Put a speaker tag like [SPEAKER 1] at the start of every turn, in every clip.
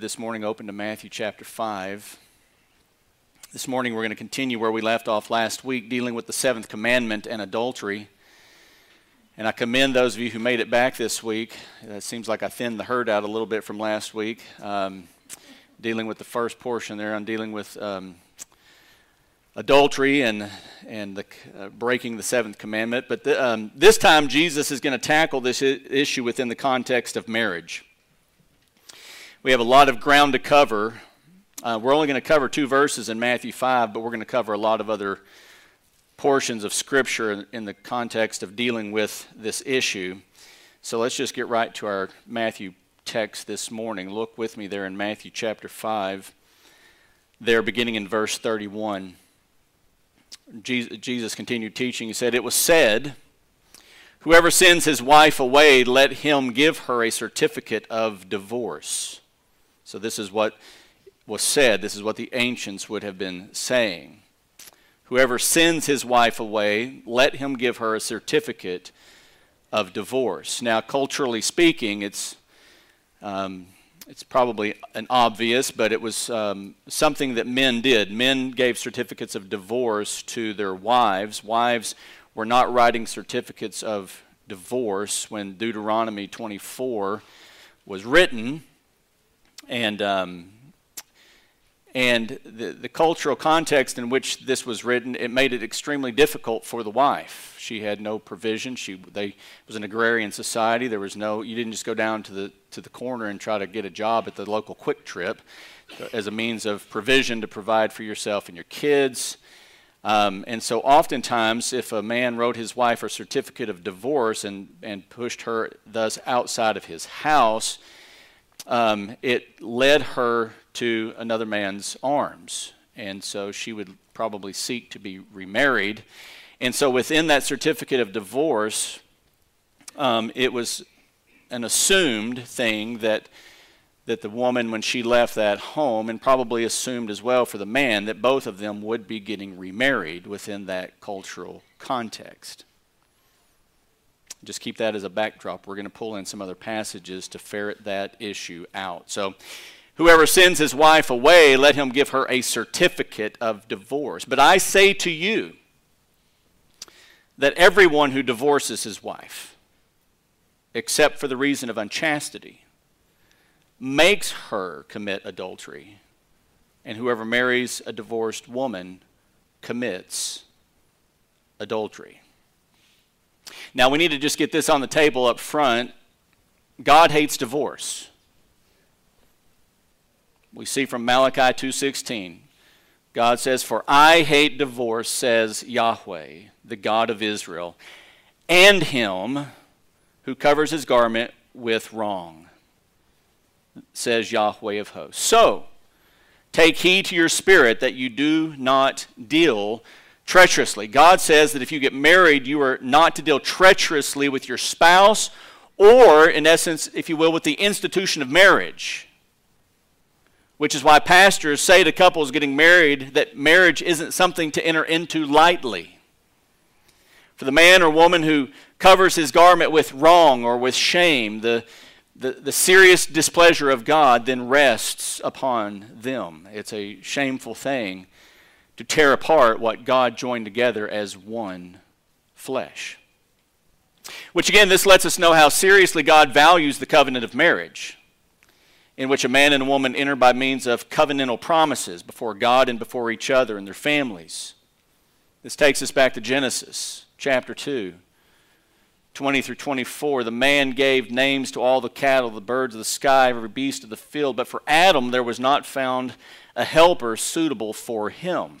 [SPEAKER 1] This morning open to Matthew chapter 5. This morning we're going to continue where we left off last week, dealing with the seventh commandment and adultery. And I commend those of you who made it back this week. It seems like I thinned the herd out a little bit from last week, um, dealing with the first portion there I'm dealing with um, adultery and, and the, uh, breaking the seventh commandment. But the, um, this time Jesus is going to tackle this I- issue within the context of marriage. We have a lot of ground to cover. Uh, we're only going to cover two verses in Matthew 5, but we're going to cover a lot of other portions of Scripture in, the context of dealing with this issue. So let's just get right to our Matthew text this morning. Look with me there in Matthew chapter 5, there beginning in verse 31. Jesus continued teaching. He said, It was said, Whoever sends his wife away, let him give her a certificate of divorce. So, this is what was said. This is what the ancients would have been saying. Whoever sends his wife away, let him give her a certificate of divorce. Now, culturally speaking, it's, um, it's probably an obvious, but it was um, something that men did. Men gave certificates of divorce to their wives. Wives were not writing certificates of divorce when Deuteronomy 24 was written and um, and the, the cultural context in which this was written, it made it extremely difficult for the wife. She had no provision. She they was an agrarian society. There was no you didn't just go down to the to the corner and try to get a job at the local QuikTrip as a means of provision to provide for yourself and your kids. Um, and so, oftentimes, if a man wrote his wife a certificate of divorce and, and pushed her thus outside of his house, um, it led her to another man's arms. And so she would probably seek to be remarried. And so within that certificate of divorce, um, it was an assumed thing that that the woman, when she left that home, and probably assumed as well for the man, that both of them would be getting remarried within that cultural context. Just keep that as a backdrop. We're going to pull in some other passages to ferret that issue out. So, whoever sends his wife away, let him give her a certificate of divorce. But I say to you that everyone who divorces his wife, except for the reason of unchastity, makes her commit adultery. And whoever marries a divorced woman commits adultery. Now, we need to just get this on the table up front. God hates divorce. We see from Malachi 2:16. God says, "For I hate divorce," says Yahweh, the God of Israel, "and him who covers his garment with wrong," says Yahweh of hosts. So, take heed to your spirit that you do not deal treacherously. God says that if you get married, you are not to deal treacherously with your spouse, or, in essence, if you will, with the institution of marriage. Which is why pastors say to couples getting married that marriage isn't something to enter into lightly. For the man or woman who covers his garment with wrong or with shame, the, the, the serious displeasure of God then rests upon them. It's a shameful thing to tear apart what God joined together as one flesh. Which again, this lets us know how seriously God values the covenant of marriage, in which a man and a woman enter by means of covenantal promises before God and before each other and their families. This takes us back to Genesis chapter 2. 20 through 24, the man gave names to all the cattle, the birds of the sky, every beast of the field, but for Adam there was not found a helper suitable for him.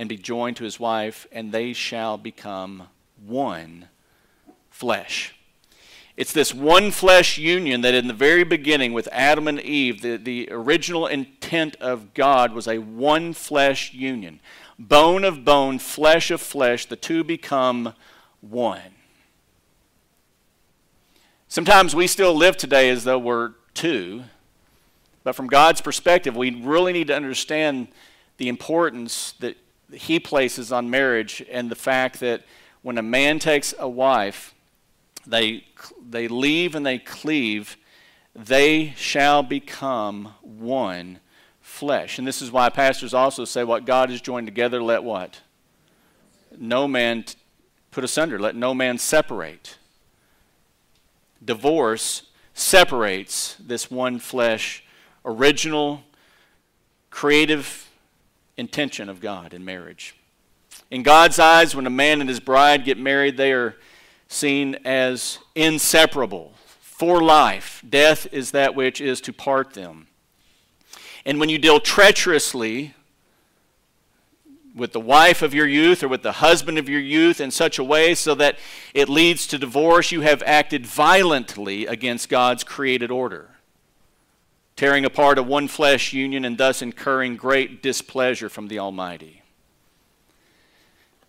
[SPEAKER 1] and be joined to his wife, and they shall become one flesh. It's this one flesh union that in the very beginning with Adam and Eve, the, the original intent of God was a one flesh union. Bone of bone, flesh of flesh, the two become one. Sometimes we still live today as though we're two, but from God's perspective, we really need to understand the importance that He places on marriage and the fact that when a man takes a wife, they, they leave and they cleave, they shall become one flesh. And this is why pastors also say, What God has joined together, let what? No man put asunder, let no man separate. Divorce separates this one flesh, original, creative intention of God in marriage. In God's eyes, when a man and his bride get married, they are seen as inseparable for life. Death is that which is to part them. And when you deal treacherously with the wife of your youth or with the husband of your youth in such a way so that it leads to divorce, you have acted violently against God's created order, tearing apart a one flesh union and thus incurring great displeasure from the Almighty.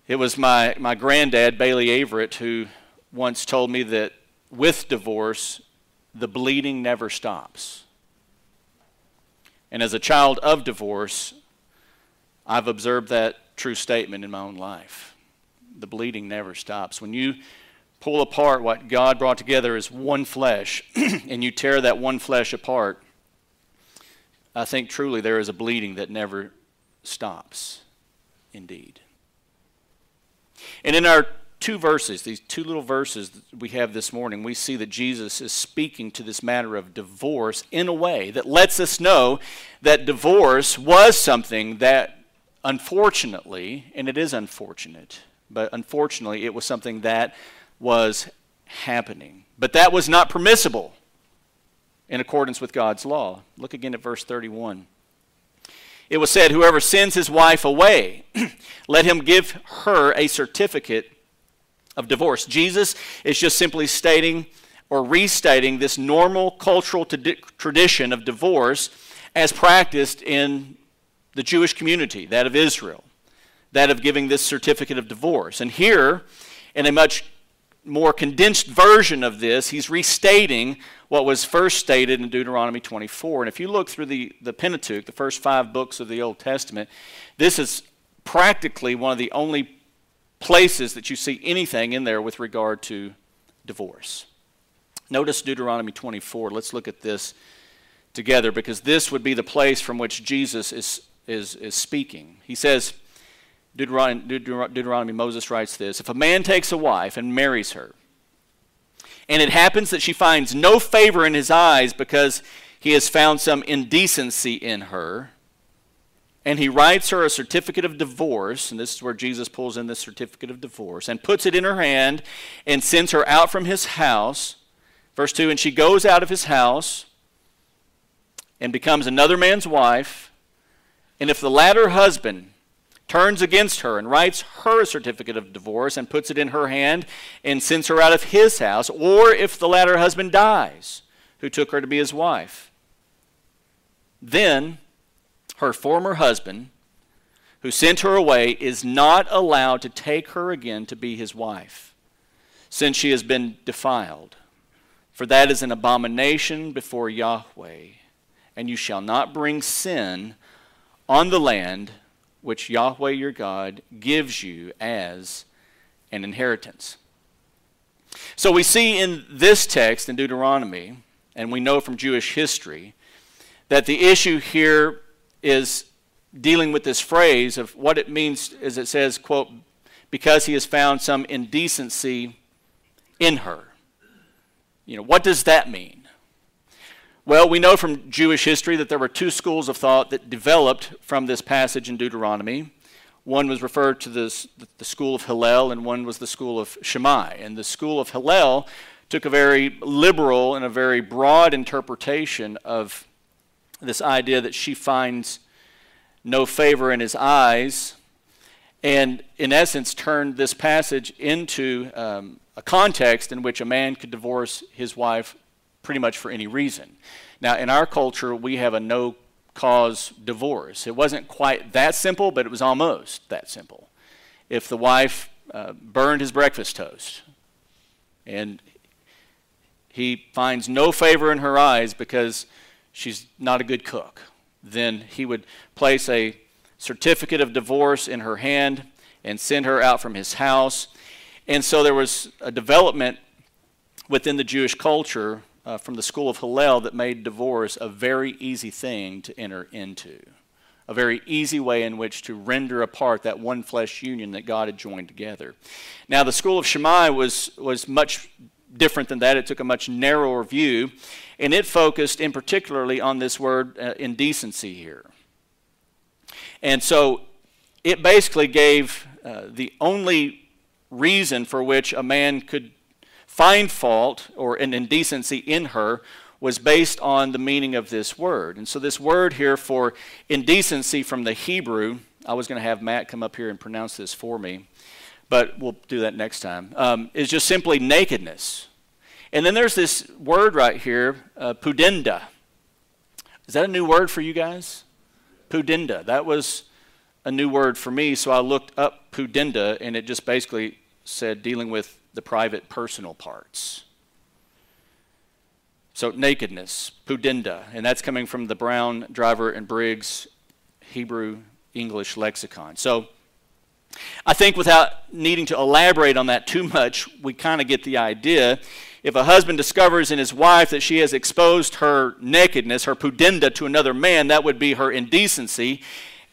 [SPEAKER 1] It was my, my granddad, Bailey Averett, who once told me that with divorce, the bleeding never stops. And as a child of divorce, I've observed that true statement in my own life. The bleeding never stops. When you pull apart what God brought together as one flesh and you tear that one flesh apart, I think truly there is a bleeding that never stops, indeed. And in our two verses, these two little verses we have this morning, we see that Jesus is speaking to this matter of divorce in a way that lets us know that divorce was something that, unfortunately, and it is unfortunate, but unfortunately, it was something that was happening. But that was not permissible in accordance with God's law. Look again at verse 31 it was said, Whoever sends his wife away, let him give her a certificate of divorce. Jesus is just simply stating or restating this normal cultural tradition of divorce as practiced in the Jewish community, that of Israel, that of giving this certificate of divorce. And here, in a much more condensed version of this, he's restating what was first stated in Deuteronomy 24. And if you look through the, the Pentateuch, the first five books of the Old Testament, this is practically one of the only places that you see anything in there with regard to divorce. Notice Deuteronomy 24. Let's look at this together because this would be the place from which Jesus is, is, is speaking. He says, Deuteronomy, Deuteronomy, Moses writes this If a man takes a wife and marries her, and it happens that she finds no favor in his eyes because he has found some indecency in her, and he writes her a certificate of divorce, and this is where Jesus pulls in this certificate of divorce, and puts it in her hand and sends her out from his house. Verse 2 And she goes out of his house and becomes another man's wife. And if the latter husband turns against her and writes her a certificate of divorce and puts it in her hand and sends her out of his house, or if the latter husband dies, who took her to be his wife. Then her former husband, who sent her away, is not allowed to take her again to be his wife, since she has been defiled. For that is an abomination before Yahweh, and you shall not bring sin on the land which Yahweh your God gives you as an inheritance. So we see in this text in Deuteronomy, and we know from Jewish history, that the issue here is dealing with this phrase of what it means as it says, quote, because he has found some indecency in her. You know, what does that mean? Well, we know from Jewish history that there were two schools of thought that developed from this passage in Deuteronomy. One was referred to as the school of Hillel, and one was the school of Shammai. And the school of Hillel took a very liberal and a very broad interpretation of this idea that she finds no favor in his eyes, and in essence turned this passage into um, a context in which a man could divorce his wife pretty much for any reason. Now, in our culture, we have a no cause divorce. It wasn't quite that simple, but it was almost that simple. If the wife uh, burned his breakfast toast and he finds no favor in her eyes because she's not a good cook, then he would place a certificate of divorce in her hand and send her out from his house. And so there was a development within the Jewish culture uh, from the school of Hillel that made divorce a very easy thing to enter into. A very easy way in which to render apart that one flesh union that God had joined together. Now, the school of Shammai was, was much different than that. It took a much narrower view, and it focused in particularly on this word uh, indecency here. And so it basically gave uh, the only reason for which a man could find fault or an indecency in her was based on the meaning of this word. And so, this word here for indecency from the Hebrew, I was going to have Matt come up here and pronounce this for me, but we'll do that next time, um, is just simply nakedness. And then there's this word right here, uh, pudenda. Is that a new word for you guys? Pudenda. That was a new word for me, so I looked up pudenda, and it just basically said dealing with the private personal parts. So, nakedness, pudenda, and that's coming from the Brown, Driver, and Briggs Hebrew English lexicon. So, I think without needing to elaborate on that too much, we kind of get the idea. If a husband discovers in his wife that she has exposed her nakedness, her pudenda, to another man, that would be her indecency.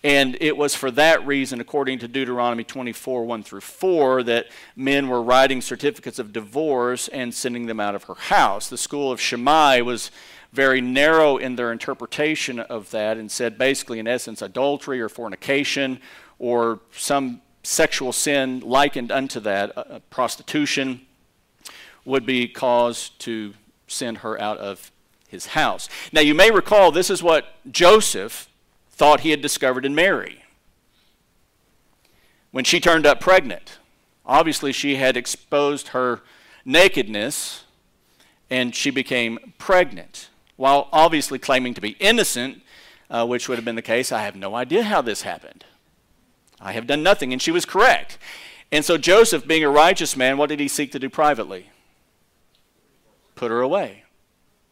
[SPEAKER 1] And it was for that reason, according to Deuteronomy 24 1 through 4, that men were writing certificates of divorce and sending them out of her house. The school of Shammai was very narrow in their interpretation of that and said basically, in essence, adultery or fornication or some sexual sin likened unto that, uh, uh prostitution, would be cause to send her out of his house. Now, you may recall this is what Joseph thought he had discovered in Mary. When she turned up pregnant, obviously she had exposed her nakedness and she became pregnant. While obviously claiming to be innocent, uh, which would have been the case, I have no idea how this happened. I have done nothing, and she was correct. And so Joseph, being a righteous man, what did he seek to do privately? Put her away,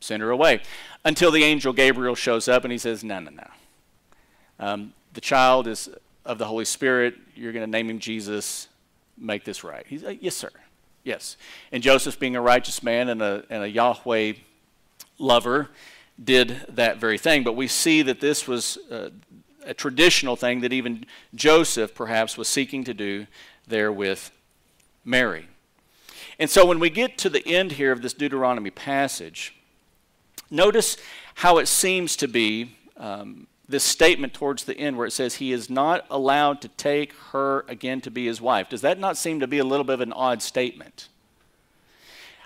[SPEAKER 1] send her away, until the angel Gabriel shows up and he says, No, no, no. Um, the child is of the Holy Spirit. You're going to name him Jesus. Make this right. He's like, yes, sir. Yes. And Joseph, being a righteous man and a, and a Yahweh lover, did that very thing. But we see that this was uh, a traditional thing that even Joseph perhaps was seeking to do there with Mary. And so when we get to the end here of this Deuteronomy passage, notice how it seems to be um, this statement towards the end where it says he is not allowed to take her again to be his wife. Does that not seem to be a little bit of an odd statement?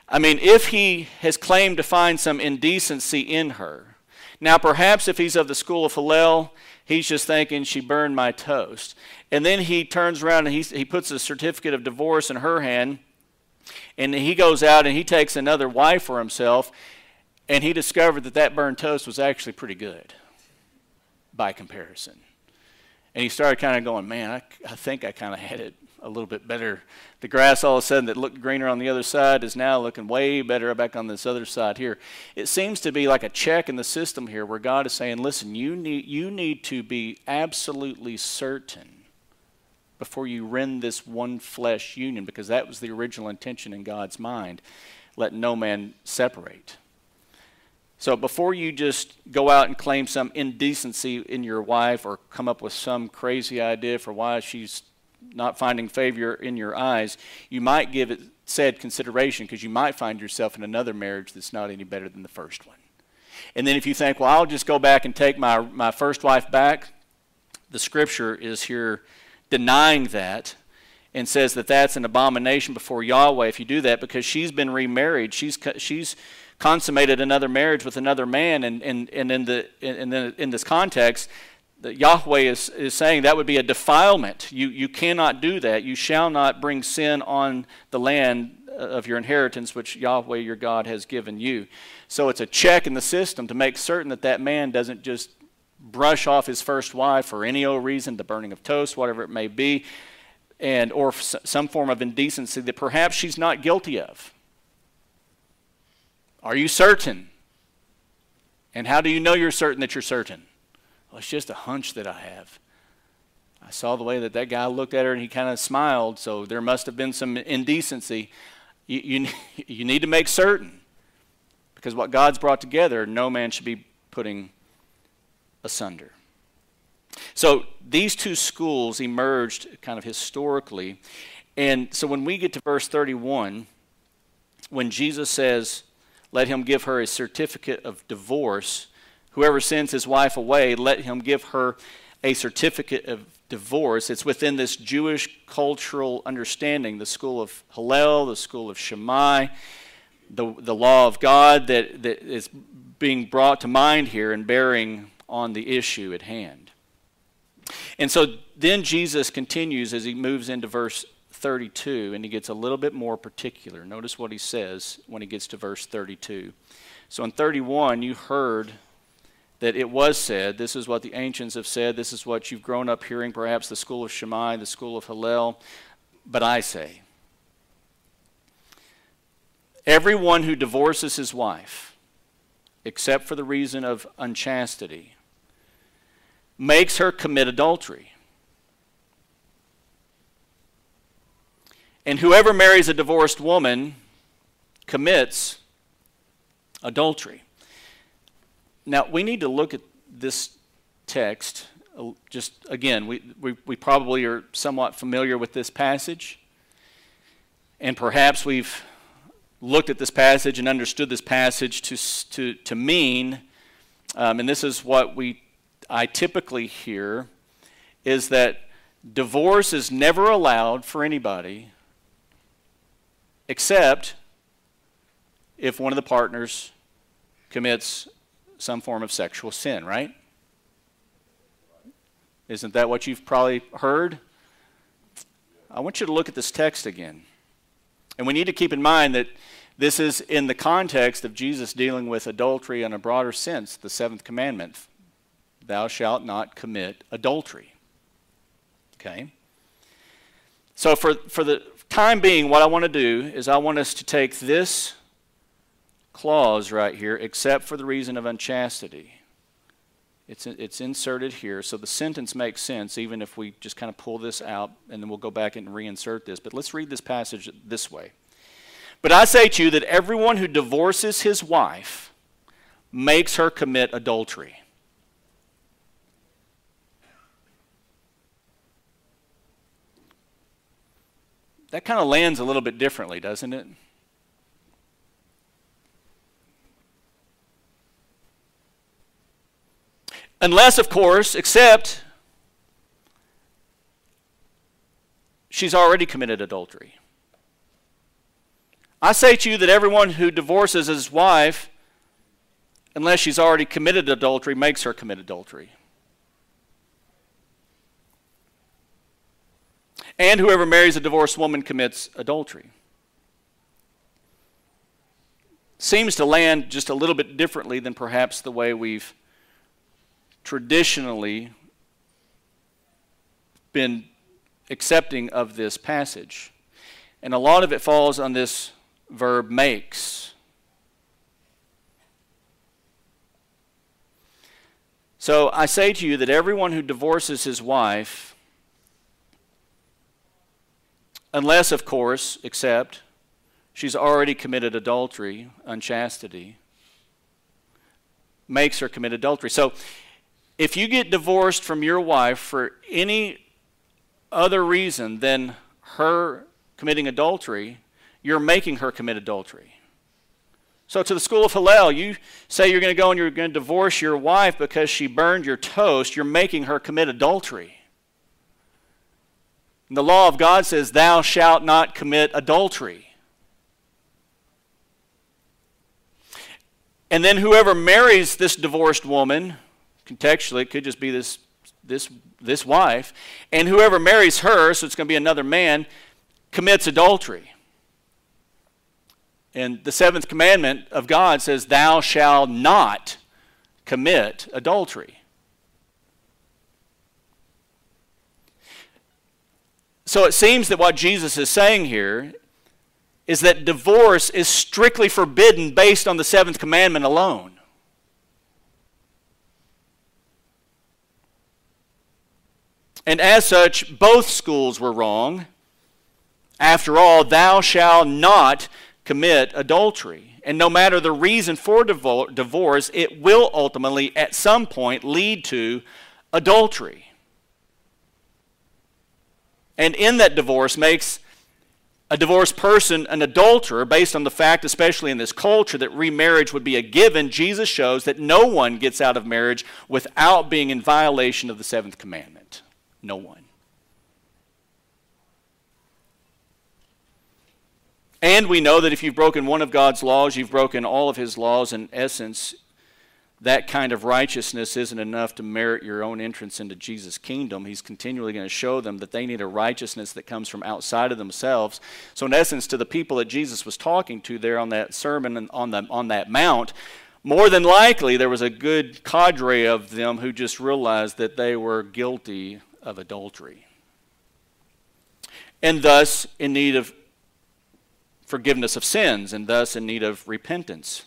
[SPEAKER 1] I mean, if he has claimed to find some indecency in her, now perhaps if he's of the school of Hillel, he's just thinking she burned my toast. And then he turns around and he, he puts a certificate of divorce in her hand, and he goes out and he takes another wife for himself, and he discovered that that burned toast was actually pretty good by comparison. And he started kind of going, man, I, I think I kind of had it a little bit better. The grass all of a sudden that looked greener on the other side is now looking way better back on this other side here. It seems to be like a check in the system here where God is saying, listen, you need, you need to be absolutely certain before you rend this one flesh union because that was the original intention in God's mind. Let no man separate. So before you just go out and claim some indecency in your wife or come up with some crazy idea for why she's not finding favor in your eyes, you might give it said consideration because you might find yourself in another marriage that's not any better than the first one. And then if you think, well, I'll just go back and take my, my first wife back, the scripture is here denying that and says that that's an abomination before Yahweh if you do that because she's been remarried. She's, she's consummated another marriage with another man, and, and, and in, the, in, the, in this context, Yahweh is, is saying that would be a defilement. You, you cannot do that. You shall not bring sin on the land of your inheritance, which Yahweh your God has given you. So it's a check in the system to make certain that that man doesn't just brush off his first wife for any old reason, the burning of toast, whatever it may be, and or some form of indecency that perhaps she's not guilty of. Are you certain? And how do you know you're certain that you're certain? Well, it's just a hunch that I have. I saw the way that that guy looked at her and he kind of smiled, so there must have been some indecency. You, you, you need to make certain because what God's brought together, no man should be putting asunder. So these two schools emerged kind of historically. And so when we get to verse 31, when Jesus says, Let him give her a certificate of divorce, Whoever sends his wife away, let him give her a certificate of divorce. It's within this Jewish cultural understanding, the school of Hillel, the school of Shammai, the, the law of God that, that is being brought to mind here and bearing on the issue at hand. And so then Jesus continues as he moves into verse 32 and he gets a little bit more particular. Notice what he says when he gets to verse 32. So in 31, you heard that it was said, this is what the ancients have said, this is what you've grown up hearing, perhaps the school of Shammai, the school of Hillel, but I say, everyone who divorces his wife, except for the reason of unchastity, makes her commit adultery. And whoever marries a divorced woman commits adultery. Now, we need to look at this text. Uh, just again, we, we, we probably are somewhat familiar with this passage. And perhaps we've looked at this passage and understood this passage to, to, to mean, um, and this is what we, I typically hear, is that divorce is never allowed for anybody except if one of the partners commits some form of sexual sin, right? Isn't that what you've probably heard? I want you to look at this text again. And we need to keep in mind that this is in the context of Jesus dealing with adultery in a broader sense, the seventh commandment Thou shalt not commit adultery. Okay? So, for, for the time being, what I want to do is I want us to take this clause right here, except for the reason of unchastity. It's, it's inserted here, so the sentence makes sense even if we just kind of pull this out and then we'll go back and reinsert this. But let's read this passage this way. But I say to you that everyone who divorces his wife makes her commit adultery. That kind of lands a little bit differently, doesn't it? Unless, of course, except she's already committed adultery. I say to you that everyone who divorces his wife, unless she's already committed adultery, makes her commit adultery. And whoever marries a divorced woman commits adultery. Seems to land just a little bit differently than perhaps the way we've traditionally been accepting of this passage. And a lot of it falls on this verb makes. So I say to you that everyone who divorces his wife, unless, of course, except she's already committed adultery, unchastity, makes her commit adultery. So if you get divorced from your wife for any other reason than her committing adultery, you're making her commit adultery. So, to the school of Hillel, you say you're going to go and you're going to divorce your wife because she burned your toast, you're making her commit adultery. And the law of God says, Thou shalt not commit adultery. And then whoever marries this divorced woman contextually, it could just be this this, this wife, and whoever marries her, so it's going to be another man, commits adultery. And the seventh commandment of God says, Thou shalt not commit adultery. So it seems that what Jesus is saying here is that divorce is strictly forbidden based on the seventh commandment alone. And as such, both schools were wrong. After all, thou shalt not commit adultery. And no matter the reason for divorce, it will ultimately, at some point, lead to adultery. And in that divorce makes a divorced person an adulterer based on the fact, especially in this culture, that remarriage would be a given. Jesus shows that no one gets out of marriage without being in violation of the seventh commandment. No one. And we know that if you've broken one of God's laws, you've broken all of his laws. In essence, that kind of righteousness isn't enough to merit your own entrance into Jesus' kingdom. He's continually going to show them that they need a righteousness that comes from outside of themselves. So, in essence, to the people that Jesus was talking to there on that sermon on, the, on that mount, more than likely there was a good cadre of them who just realized that they were guilty of adultery and thus in need of forgiveness of sins and thus in need of repentance.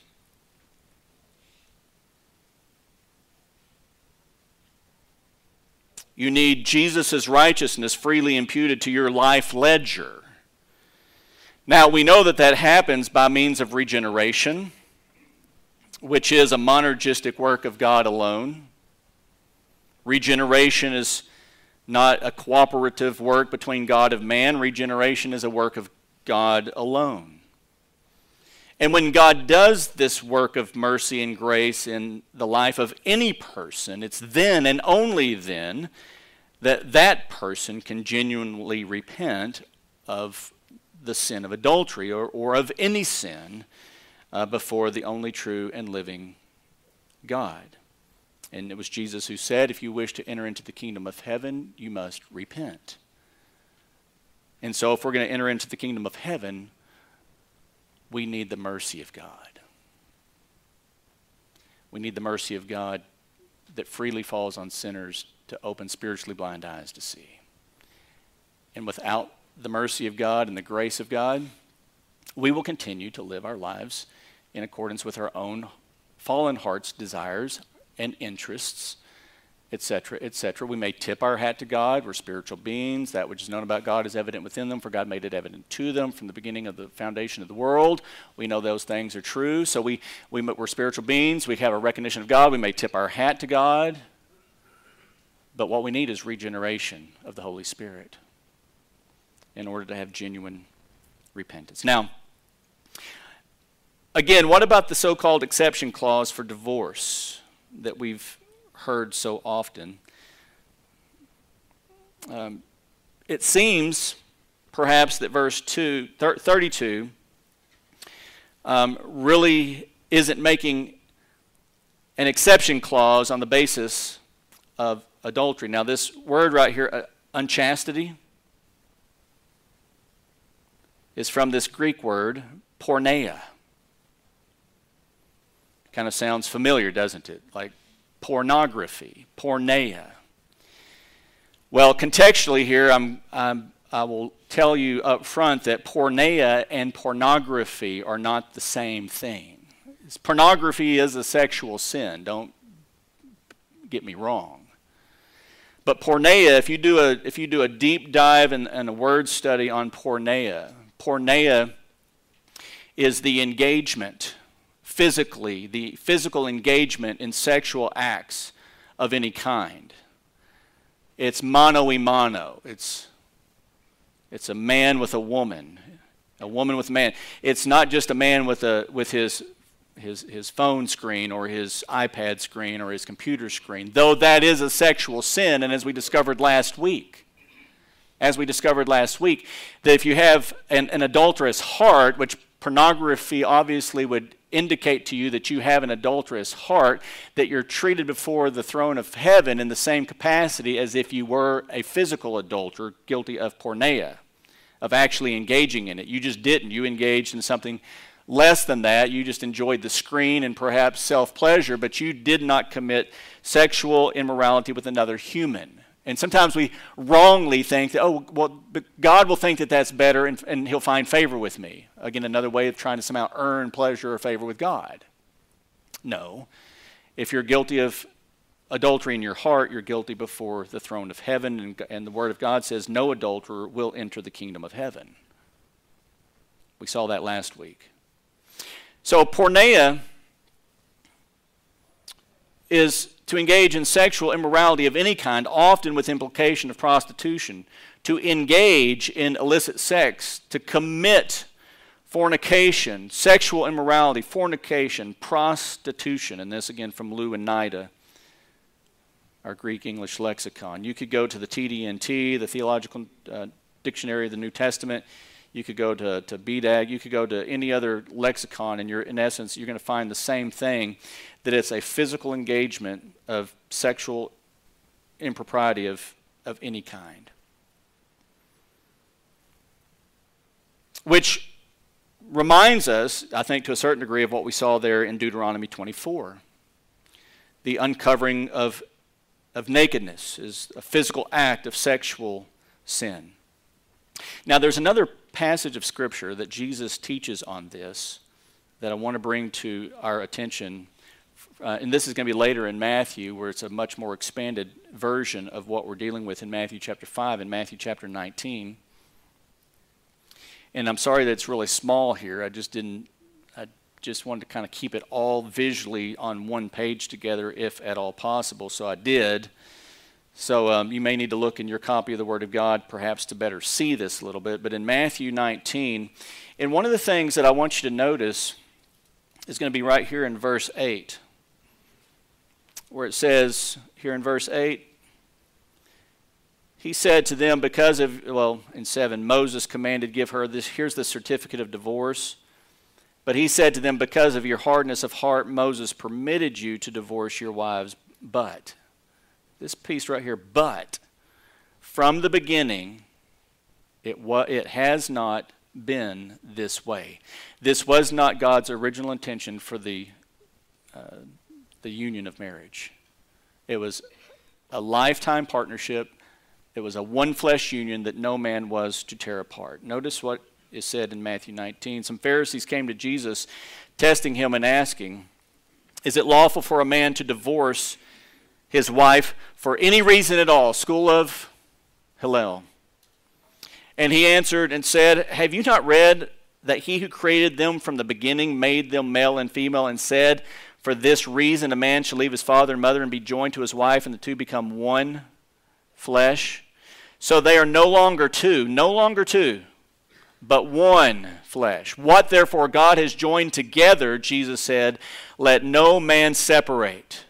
[SPEAKER 1] You need Jesus' righteousness freely imputed to your life ledger. Now, we know that that happens by means of regeneration, which is a monergistic work of God alone. Regeneration is not a cooperative work between God and man. Regeneration is a work of God alone. And when God does this work of mercy and grace in the life of any person, it's then and only then that that person can genuinely repent of the sin of adultery or, or of any sin uh, before the only true and living God. And it was Jesus who said, If you wish to enter into the kingdom of heaven, you must repent. And so, if we're going to enter into the kingdom of heaven, we need the mercy of God. We need the mercy of God that freely falls on sinners to open spiritually blind eyes to see. And without the mercy of God and the grace of God, we will continue to live our lives in accordance with our own fallen heart's desires and interests etc., etc. We may tip our hat to God. We're spiritual beings. That which is known about God is evident within them, for God made it evident to them from the beginning of the foundation of the world. We know those things are true. So we, we, we're spiritual beings. We have a recognition of God. We may tip our hat to God. But what we need is regeneration of the Holy Spirit in order to have genuine repentance. Now, again, what about the so called exception clause for divorce that we've heard so often. Um, it seems, perhaps, that verse two, 32 um, really isn't making an exception clause on the basis of adultery. Now, this word right here, uh, unchastity, is from this Greek word, porneia. Kind of sounds familiar, doesn't it? Like pornography, porneia. Well, contextually here, I'm, I'm, i will tell you up front that porneia and pornography are not the same thing. Pornography is a sexual sin, don't get me wrong. But porneia, if you do a, if you do a deep dive and, and a word study on porneia, porneia is the engagement physically, the physical engagement in sexual acts of any kind. It's mano y mano. It's, it's a man with a woman, a woman with a man. It's not just a man with, a, with his, his, his phone screen or his iPad screen or his computer screen, though that is a sexual sin, and as we discovered last week, as we discovered last week, that if you have an, an adulterous heart, which pornography obviously would indicate to you that you have an adulterous heart, that you're treated before the throne of heaven in the same capacity as if you were a physical adulterer guilty of porneia, of actually engaging in it. You just didn't. You engaged in something less than that. You just enjoyed the screen and perhaps self pleasure, but you did not commit sexual immorality with another human. And sometimes we wrongly think that, oh, well, God will think that that's better and, and he'll find favor with me. Again, another way of trying to somehow earn pleasure or favor with God. No. If you're guilty of adultery in your heart, you're guilty before the throne of heaven. And, and the Word of God says no adulterer will enter the kingdom of heaven. We saw that last week. So, porneia is to engage in sexual immorality of any kind, often with implication of prostitution, to engage in illicit sex, to commit fornication, sexual immorality, fornication, prostitution, and this again from Louw and Nida, our Greek English lexicon. You could go to the TDNT, the Theological uh, Dictionary of the New Testament. You could go to, to BDAG. You could go to any other lexicon, and you're, in essence, you're going to find the same thing that it's a physical engagement of sexual impropriety of, of any kind. Which reminds us, I think, to a certain degree, of what we saw there in Deuteronomy 24. The uncovering of, of nakedness is a physical act of sexual sin. Now, there's another passage of Scripture that Jesus teaches on this that I want to bring to our attention uh, and this is going to be later in Matthew, where it's a much more expanded version of what we're dealing with in Matthew chapter 5 and Matthew chapter 19. And I'm sorry that it's really small here. I just didn't, I just wanted to kind of keep it all visually on one page together, if at all possible. So I did. So um, you may need to look in your copy of the Word of God perhaps to better see this a little bit. But in Matthew 19, and one of the things that I want you to notice is going to be right here in verse 8 where it says here in verse 8, he said to them, because of, well, in 7, Moses commanded, give her this, here's the certificate of divorce. But he said to them, because of your hardness of heart, Moses permitted you to divorce your wives. But, this piece right here, but, from the beginning, it, wa- it has not been this way. This was not God's original intention for the uh, the union of marriage. It was a lifetime partnership. It was a one flesh union that no man was to tear apart. Notice what is said in Matthew 19. Some Pharisees came to Jesus, testing him and asking, Is it lawful for a man to divorce his wife for any reason at all? School of Hillel. And he answered and said, Have you not read that he who created them from the beginning made them male and female and said, for this reason, a man shall leave his father and mother and be joined to his wife, and the two become one flesh. So they are no longer two, no longer two, but one flesh. What therefore God has joined together, Jesus said, let no man separate.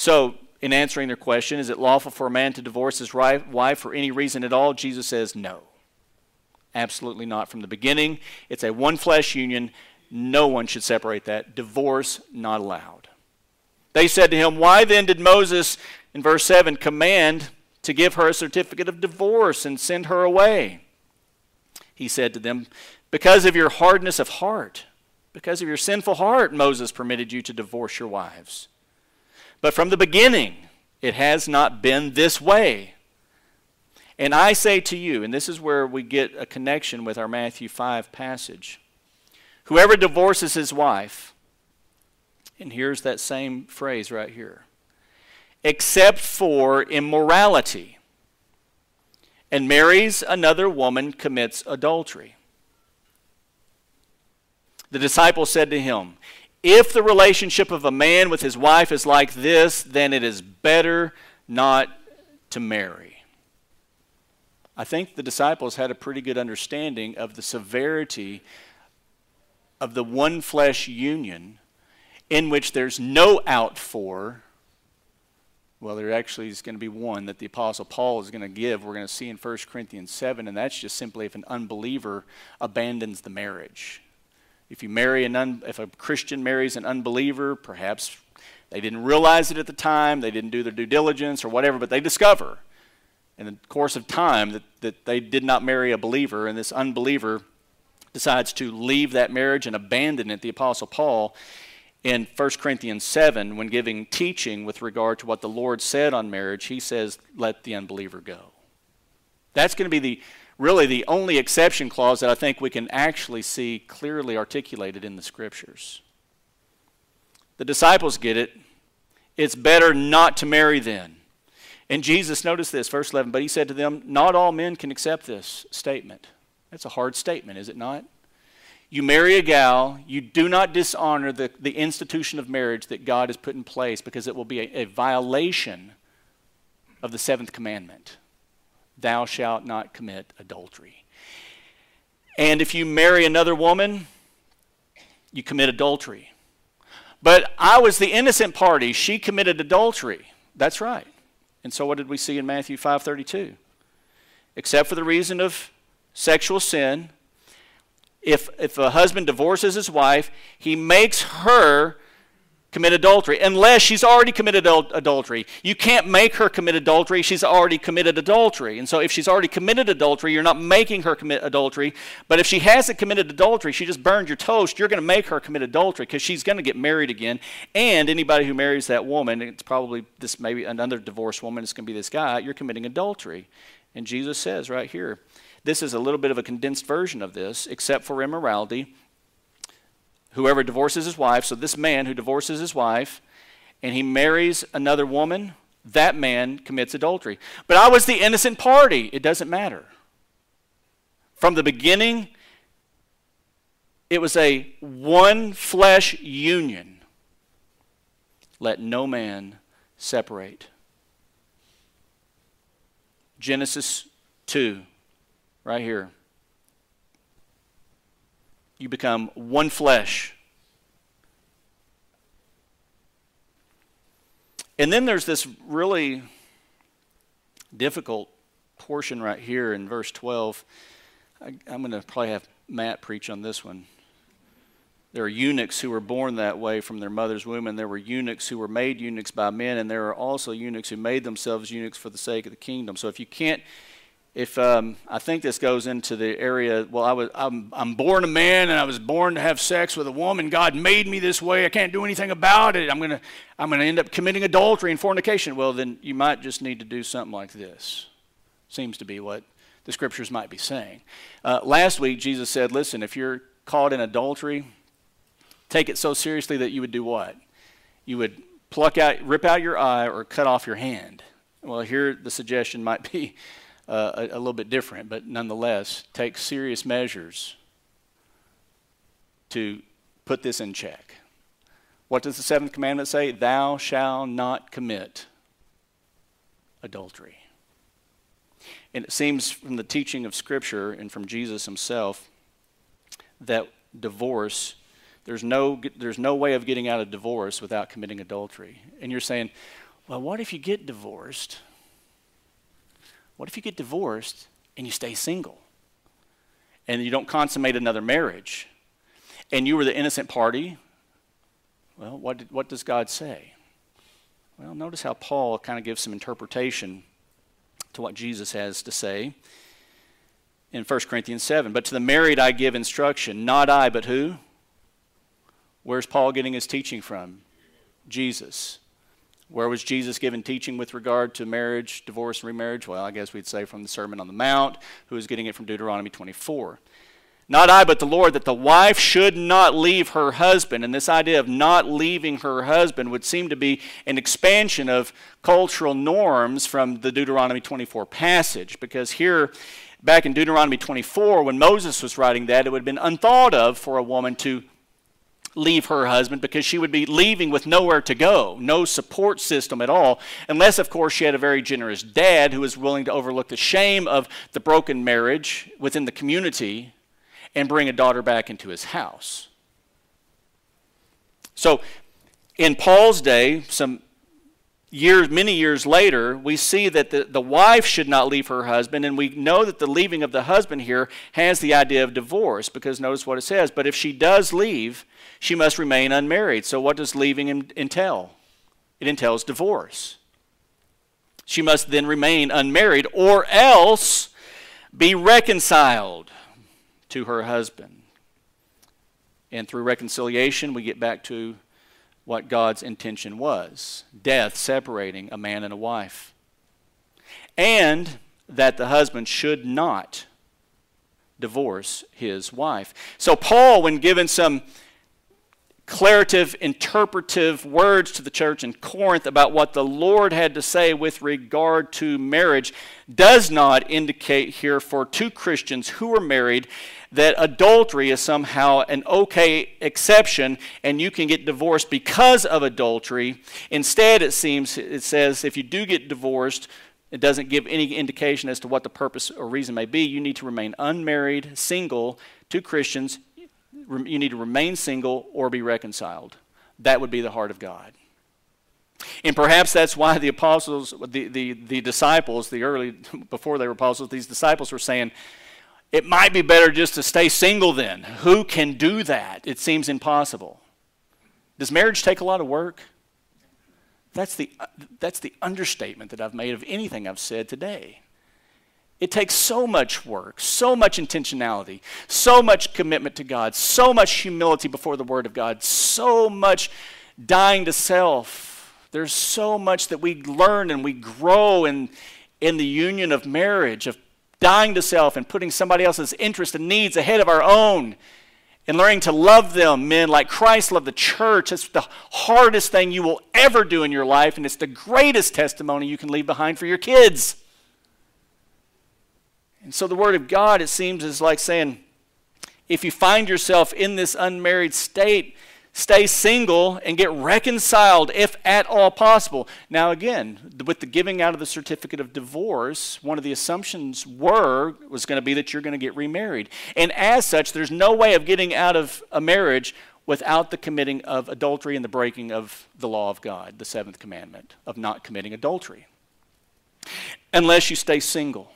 [SPEAKER 1] So, in answering their question, is it lawful for a man to divorce his wife for any reason at all? Jesus says no. Absolutely not. From the beginning, it's a one flesh union. No one should separate that. Divorce not allowed. They said to him, Why then did Moses, in verse 7, command to give her a certificate of divorce and send her away? He said to them, Because of your hardness of heart, because of your sinful heart, Moses permitted you to divorce your wives. But from the beginning, it has not been this way. And I say to you, and this is where we get a connection with our Matthew 5 passage Whoever divorces his wife, and here's that same phrase right here, except for immorality, and marries another woman, commits adultery. The disciple said to him, If the relationship of a man with his wife is like this, then it is better not to marry. I think the disciples had a pretty good understanding of the severity of the one flesh union in which there's no out for Well, there actually is going to be one that the Apostle Paul is going to give. We're going to see in 1 Corinthians 7, and that's just simply if an unbeliever abandons the marriage. If you marry an un, if a Christian marries an unbeliever, perhaps they didn't realize it at the time, they didn't do their due diligence or whatever, but they discover in the course of time that, that they did not marry a believer, and this unbeliever decides to leave that marriage and abandon it. The Apostle Paul in 1 Corinthians 7, when giving teaching with regard to what the Lord said on marriage, he says, let the unbeliever go. That's going to be the really the only exception clause that I think we can actually see clearly articulated in the scriptures. The disciples get it. It's better not to marry then. And Jesus, notice this, verse 11, but he said to them, Not all men can accept this statement. That's a hard statement, is it not? You marry a gal, you do not dishonor the, the institution of marriage that God has put in place because it will be a, a violation of the seventh commandment Thou shalt not commit adultery. And if you marry another woman, you commit adultery. But I was the innocent party. She committed adultery. That's right. And so what did we see in Matthew 5:32? Except for the reason of sexual sin, if, if a husband divorces his wife, he makes her commit adultery unless she's already committed adultery. You can't make her commit adultery, she's already committed adultery. And so if she's already committed adultery, you're not making her commit adultery. But if she hasn't committed adultery, she just burned your toast, you're going to make her commit adultery because she's going to get married again. And anybody who marries that woman, it's probably this maybe another divorced woman, it's going to be this guy, you're committing adultery. And Jesus says right here, this is a little bit of a condensed version of this, except for immorality. Whoever divorces his wife, so this man who divorces his wife and he marries another woman, that man commits adultery. But I was the innocent party. It doesn't matter. From the beginning, it was a one flesh union. Let no man separate. Genesis 2 right here. You become one flesh. And then there's this really difficult portion right here in verse 12. I, am going to probably have Matt preach on this one. There are eunuchs who were born that way from their mother's womb, and there were eunuchs who were made eunuchs by men, and there are also eunuchs who made themselves eunuchs for the sake of the kingdom. So if you can't if um, I think this goes into the area, well, I was, I'm, I'm born a man and I was born to have sex with a woman. God made me this way. I can't do anything about it. I'm going to I'm going to end up committing adultery and fornication. Well, then you might just need to do something like this. Seems to be what the scriptures might be saying. Uh, last week, Jesus said, listen, if you're caught in adultery, take it so seriously that you would do what? You would pluck out, rip out your eye or cut off your hand. Well, here the suggestion might be uh, a, a little bit different, but nonetheless, take serious measures to put this in check. What does the seventh commandment say? Thou shalt not commit adultery. And it seems from the teaching of Scripture and from Jesus himself that divorce, there's no, there's no way of getting out of divorce without committing adultery. And you're saying, well, what if you get divorced what if you get divorced and you stay single? And you don't consummate another marriage? And you were the innocent party? Well, what, did, what does God say? Well, notice how Paul kind of gives some interpretation to what Jesus has to say in 1 Corinthians 7. But to the married I give instruction, not I, but who? Where's Paul getting his teaching from? Jesus. Where was Jesus given teaching with regard to marriage, divorce, and remarriage? Well, I guess we'd say from the Sermon on the Mount, who is getting it from Deuteronomy 24. Not I, but the Lord, that the wife should not leave her husband. And this idea of not leaving her husband would seem to be an expansion of cultural norms from the Deuteronomy 24 passage. Because here, back in Deuteronomy 24, when Moses was writing that, it would have been unthought of for a woman to leave her husband because she would be leaving with nowhere to go, no support system at all, unless, of course, she had a very generous dad who was willing to overlook the shame of the broken marriage within the community and bring a daughter back into his house. So, in Paul's day, some years, many years later, we see that the, the wife should not leave her husband, and we know that the leaving of the husband here has the idea of divorce, because notice what it says. But if she does leave, she must remain unmarried. So, what does leaving entail? It entails divorce. She must then remain unmarried, or else be reconciled to her husband. And through reconciliation, we get back to what God's intention was death separating a man and a wife. And that the husband should not divorce his wife. So, Paul, when given some declarative, interpretive words to the church in Corinth about what the Lord had to say with regard to marriage, does not indicate here for two Christians who are married that adultery is somehow an okay exception and you can get divorced because of adultery. Instead, it seems, it says if you do get divorced, it doesn't give any indication as to what the purpose or reason may be. You need to remain unmarried, single, two Christians. You need to remain single or be reconciled. That would be the heart of God. And perhaps that's why the apostles, the, the, the disciples, the early, before they were apostles, these disciples were saying, it might be better just to stay single then. Who can do that? It seems impossible. Does marriage take a lot of work? That's the, uh, that's the understatement that I've made of anything I've said today. It takes so much work, so much intentionality, so much commitment to God, so much humility before the Word of God, so much dying to self. There's so much that we learn and we grow in, in the union of marriage, of dying to self and putting somebody else's interests and needs ahead of our own and learning to love them, men, like Christ loved the church. It's the hardest thing you will ever do in your life, and it's the greatest testimony you can leave behind for your kids. And so the Word of God, it seems, is like saying, if you find yourself in this unmarried state, stay single and get reconciled if at all possible. Now, again, with the giving out of the certificate of divorce, one of the assumptions were was going to be that you're going to get remarried. And as such, there's no way of getting out of a marriage without the committing of adultery and the breaking of the law of God, the seventh commandment of not committing adultery. Unless you stay single.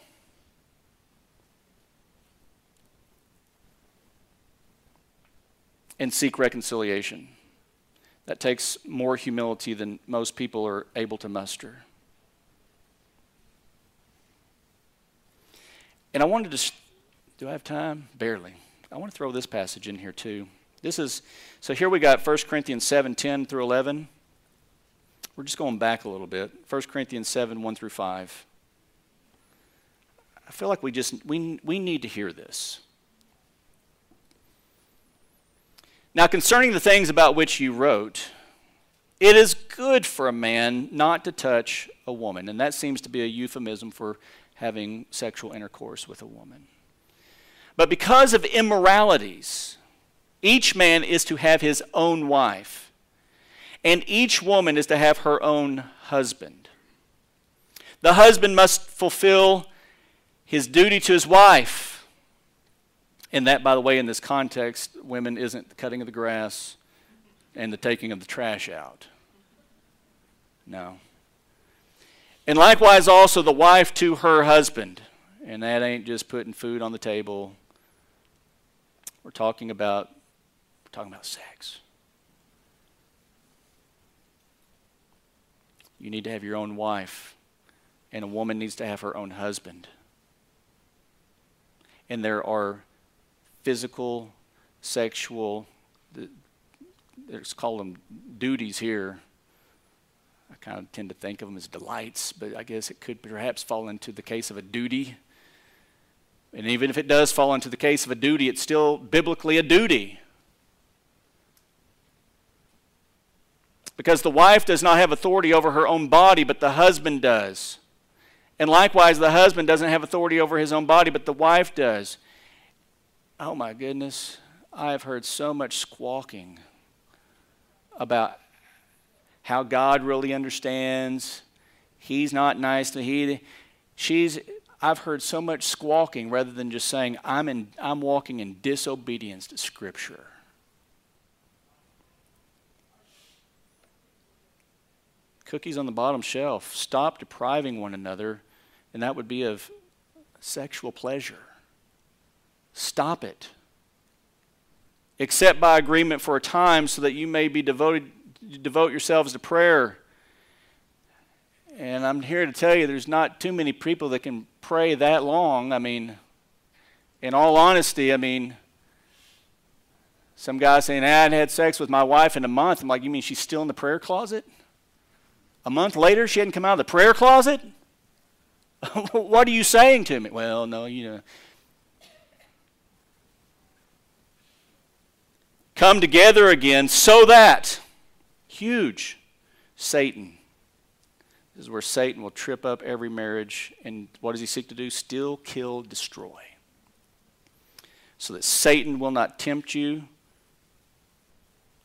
[SPEAKER 1] And seek reconciliation. That takes more humility than most people are able to muster. And I wanted to, do I have time? Barely. I want to throw this passage in here too. This is, so here we got 1 Corinthians 7 10 through 11. We're just going back a little bit. 1 Corinthians 7 1 through 5. I feel like we just, we, we need to hear this. Now, concerning the things about which you wrote, it is good for a man not to touch a woman. And that seems to be a euphemism for having sexual intercourse with a woman. But because of immoralities, each man is to have his own wife, and each woman is to have her own husband. The husband must fulfill his duty to his wife and that, by the way, in this context, women isn't the cutting of the grass and the taking of the trash out. No. And likewise, also the wife to her husband. And that ain't just putting food on the table. We're talking about we're talking about sex. You need to have your own wife, and a woman needs to have her own husband. And there are physical, sexual, let's call them duties here. I kind of tend to think of them as delights, but I guess it could perhaps fall into the case of a duty. And even if it does fall into the case of a duty, it's still biblically a duty. Because the wife does not have authority over her own body, but the husband does. And likewise, the husband doesn't have authority over his own body, but the wife does. Oh my goodness, I have heard so much squawking about how God really understands. He's not nice to he. She's. I've heard so much squawking rather than just saying I'm in. I'm walking in disobedience to Scripture. cookies on the bottom shelf. Stop depriving one another, and that would be of sexual pleasure. Stop it. Except by agreement for a time so that you may be devoted devote yourselves to prayer. And I'm here to tell you there's not too many people that can pray that long. I mean, in all honesty, I mean, some guy saying, I hadn't had sex with my wife in a month. I'm like, you mean she's still in the prayer closet? A month later, she hadn't come out of the prayer closet? what are you saying to me? Well, no, you know. Come together again so that, huge, Satan. This is where Satan will trip up every marriage. And what does he seek to do? Steal, kill, destroy. So that Satan will not tempt you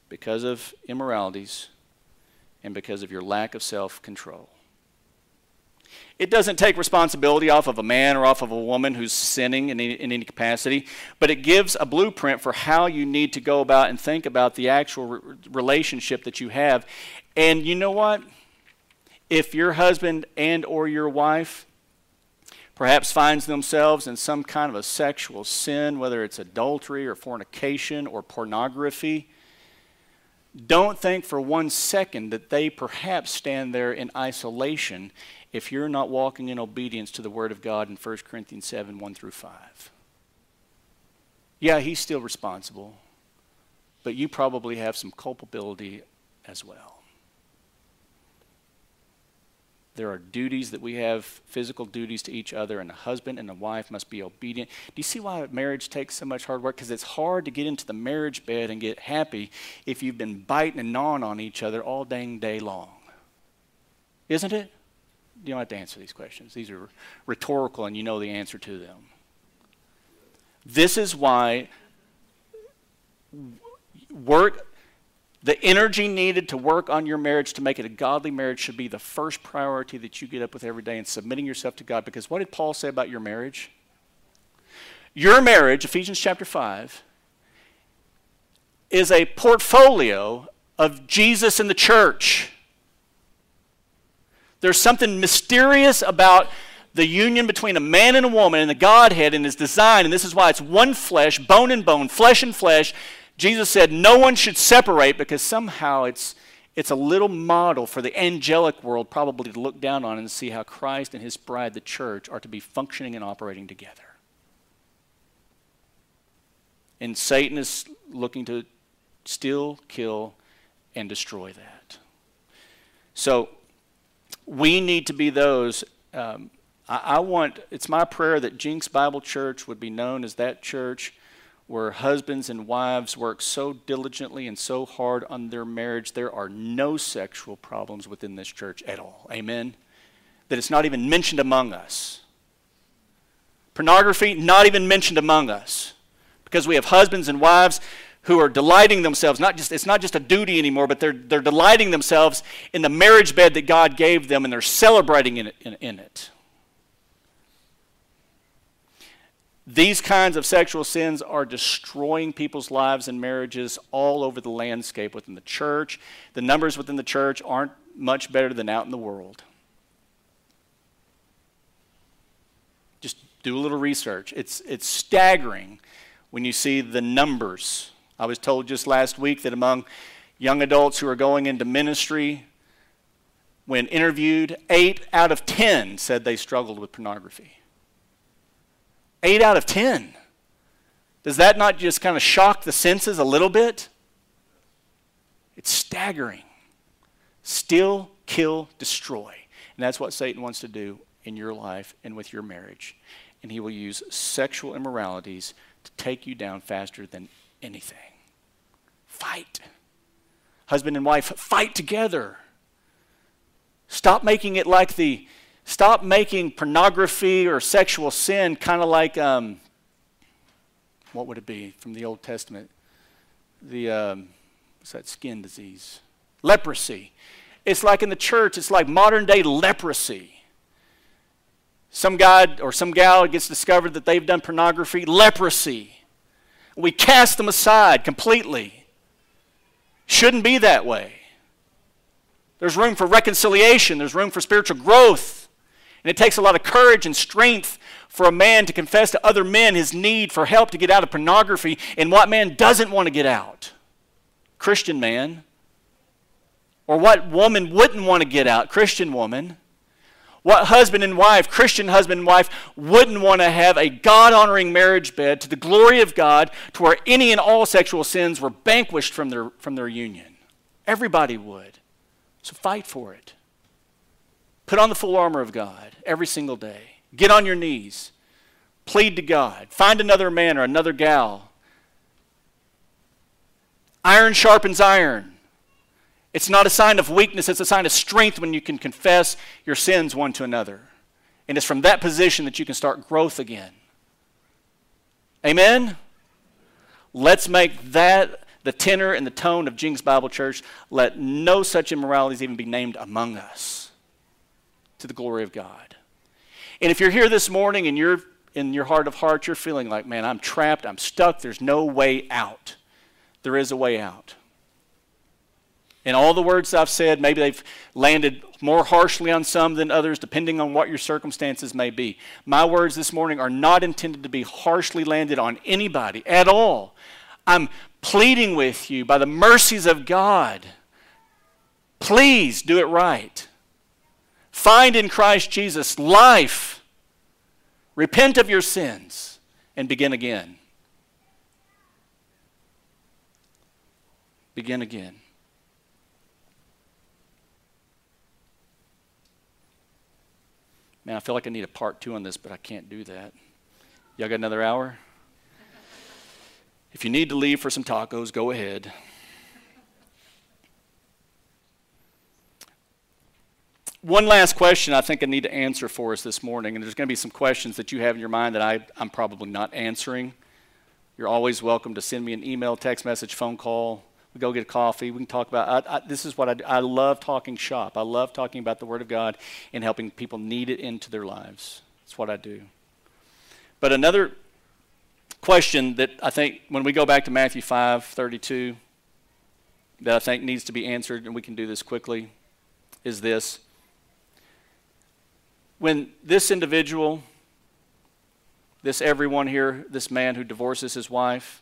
[SPEAKER 1] because of immoralities and because of your lack of self control. It doesn't take responsibility off of a man or off of a woman who's sinning in any, in any capacity, but it gives a blueprint for how you need to go about and think about the actual re- relationship that you have. And you know what? If your husband and or your wife perhaps finds themselves in some kind of a sexual sin, whether it's adultery or fornication or pornography, don't think for one second that they perhaps stand there in isolation if you're not walking in obedience to the Word of God in 1 Corinthians 7 1 through 5. Yeah, he's still responsible, but you probably have some culpability as well. There are duties that we have, physical duties to each other, and a husband and a wife must be obedient. Do you see why marriage takes so much hard work? Because it's hard to get into the marriage bed and get happy if you've been biting and gnawing on each other all dang day long. Isn't it? You don't have to answer these questions. These are rhetorical, and you know the answer to them. This is why work the energy needed to work on your marriage to make it a godly marriage should be the first priority that you get up with every day and submitting yourself to God. Because what did Paul say about your marriage? Your marriage, Ephesians chapter 5, is a portfolio of Jesus and the church. There's something mysterious about the union between a man and a woman and the Godhead and his design, and this is why it's one flesh, bone and bone, flesh and flesh, Jesus said no one should separate because somehow it's, it's a little model for the angelic world probably to look down on and see how Christ and his bride, the church, are to be functioning and operating together. And Satan is looking to steal, kill, and destroy that. So we need to be those. Um, I, I want, it's my prayer that Jenks Bible Church would be known as that church where husbands and wives work so diligently and so hard on their marriage, there are no sexual problems within this church at all. Amen? That it's not even mentioned among us. Pornography, not even mentioned among us. Because we have husbands and wives who are delighting themselves. Not just, it's not just a duty anymore, but they're, they're delighting themselves in the marriage bed that God gave them and they're celebrating in it. In, in it. These kinds of sexual sins are destroying people's lives and marriages all over the landscape within the church. The numbers within the church aren't much better than out in the world. Just do a little research. It's, it's staggering when you see the numbers. I was told just last week that among young adults who are going into ministry, when interviewed, eight out of ten said they struggled with pornography. Eight out of ten. Does that not just kind of shock the senses a little bit? It's staggering. Steal, kill, destroy. And that's what Satan wants to do in your life and with your marriage. And he will use sexual immoralities to take you down faster than anything. Fight. Husband and wife, fight together. Stop making it like the Stop making pornography or sexual sin kind of like, um, what would it be from the Old Testament? The, um, what's that skin disease? Leprosy. It's like in the church, it's like modern day leprosy. Some guy or some gal gets discovered that they've done pornography, leprosy. We cast them aside completely. Shouldn't be that way. There's room for reconciliation, there's room for spiritual growth. And it takes a lot of courage and strength for a man to confess to other men his need for help to get out of pornography and what man doesn't want to get out. Christian man. Or what woman wouldn't want to get out? Christian woman. What husband and wife, Christian husband and wife, wouldn't want to have a God honoring marriage bed to the glory of God to where any and all sexual sins were vanquished from their, from their union? Everybody would. So fight for it. Put on the full armor of God every single day. Get on your knees. Plead to God. Find another man or another gal. Iron sharpens iron. It's not a sign of weakness, it's a sign of strength when you can confess your sins one to another. And it's from that position that you can start growth again. Amen? Let's make that the tenor and the tone of Jenks Bible Church. Let no such immoralities even be named among us to the glory of God. And if you're here this morning and you're in your heart of hearts, you're feeling like, man, I'm trapped, I'm stuck, there's no way out. There is a way out. And all the words I've said, maybe they've landed more harshly on some than others, depending on what your circumstances may be. My words this morning are not intended to be harshly landed on anybody at all. I'm pleading with you by the mercies of God. Please do it right. Find in Christ Jesus life. Repent of your sins and begin again. Begin again. Man, I feel like I need a part two on this, but I can't do that. Y'all got another hour? If you need to leave for some tacos, go ahead. One last question I think I need to answer for us this morning, and there's going to be some questions that you have in your mind that I, I'm probably not answering. You're always welcome to send me an email, text message, phone call. We go get coffee. We can talk about. I, I, this is what I. I love talking shop. I love talking about the Word of God and helping people need it into their lives. That's what I do. But another question that I think when we go back to Matthew 5 32, that I think needs to be answered, and we can do this quickly, is this when this individual, this everyone here, this man who divorces his wife,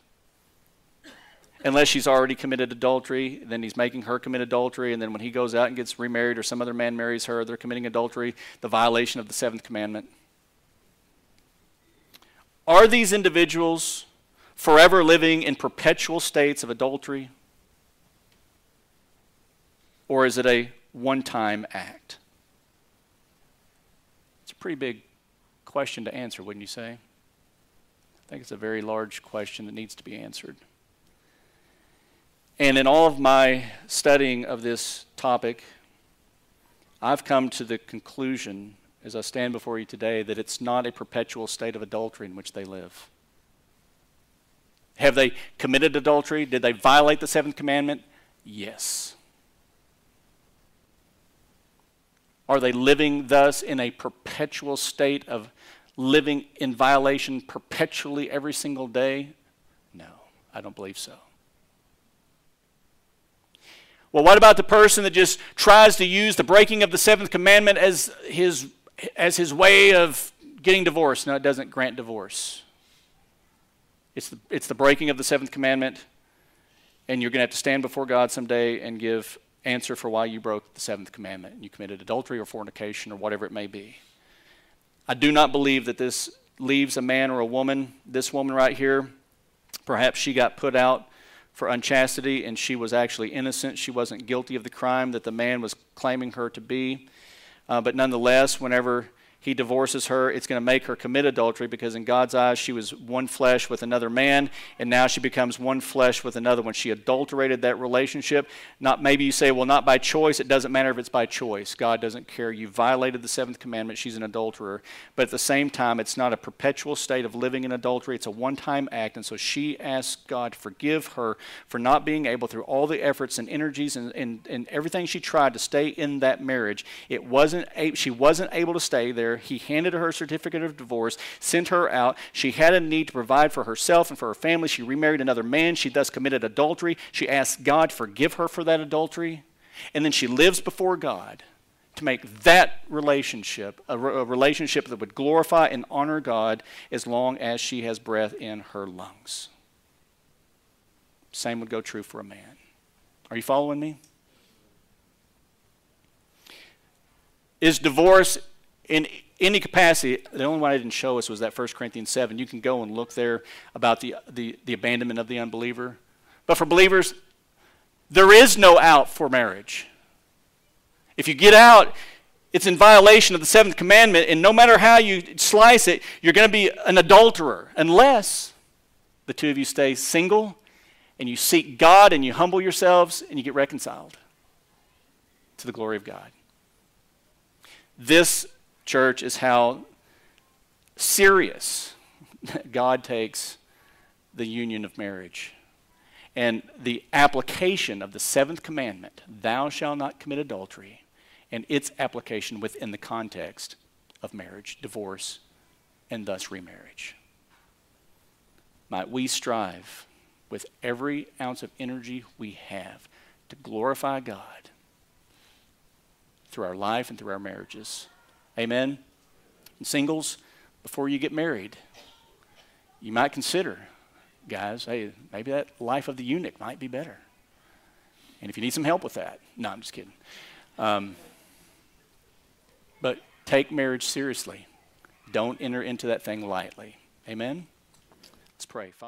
[SPEAKER 1] unless she's already committed adultery, then he's making her commit adultery, and then when he goes out and gets remarried or some other man marries her, they're committing adultery, the violation of the seventh commandment. Are these individuals forever living in perpetual states of adultery? Or is it a one time act? It's a pretty big question to answer, wouldn't you say? I think it's a very large question that needs to be answered. And in all of my studying of this topic, I've come to the conclusion, as I stand before you today, that it's not a perpetual state of adultery in which they live. Have they committed adultery? Did they violate the seventh commandment? Yes. Are they living thus in a perpetual state of living in violation perpetually every single day? No, I don't believe so. Well, what about the person that just tries to use the breaking of the seventh commandment as his, as his way of getting divorced? No, it doesn't grant divorce. It's the, it's the breaking of the seventh commandment, and you're going to have to stand before God someday and give answer for why you broke the seventh commandment. And you committed adultery or fornication or whatever it may be. I do not believe that this leaves a man or a woman, this woman right here, perhaps she got put out for unchastity and she was actually innocent. She wasn't guilty of the crime that the man was claiming her to be. Uh, but nonetheless, whenever he divorces her, it's going to make her commit adultery because in God's eyes she was one flesh with another man, and now she becomes one flesh with another one. She adulterated that relationship. Not maybe you say, well, not by choice. It doesn't matter if it's by choice. God doesn't care. You violated the seventh commandment. She's an adulterer. But at the same time, it's not a perpetual state of living in adultery. It's a one-time act, and so she asks God to forgive her for not being able, through all the efforts and energies and, and, and everything she tried to stay in that marriage, it wasn't she wasn't able to stay there there. He handed her a certificate of divorce, sent her out. She had a need to provide for herself and for her family. She remarried another man. She thus committed adultery. She asked God to forgive her for that adultery. And then she lives before God to make that relationship a, a relationship that would glorify and honor God as long as she has breath in her lungs. Same would go true for a man. Are you following me? Is divorce in any capacity, the only one I didn't show us was that 1 Corinthians 7. You can go and look there about the, the, the abandonment of the unbeliever. But for believers, there is no out for marriage. If you get out, it's in violation of the seventh commandment, and no matter how you slice it, you're going to be an adulterer unless the two of you stay single and you seek God and you humble yourselves and you get reconciled to the glory of God. This, church, is how serious God takes the union of marriage. And the application of the seventh commandment, thou shalt not commit adultery, and its application within the context of marriage, divorce, and thus remarriage. Might we strive with every ounce of energy we have to glorify God through our life and through our marriages. Amen? And singles, before you get married, you might consider, guys, hey, maybe that life of the eunuch might be better. And if you need some help with that, no, I'm just kidding. Um, but take marriage seriously. Don't enter into that thing lightly. Amen? Let's pray. Father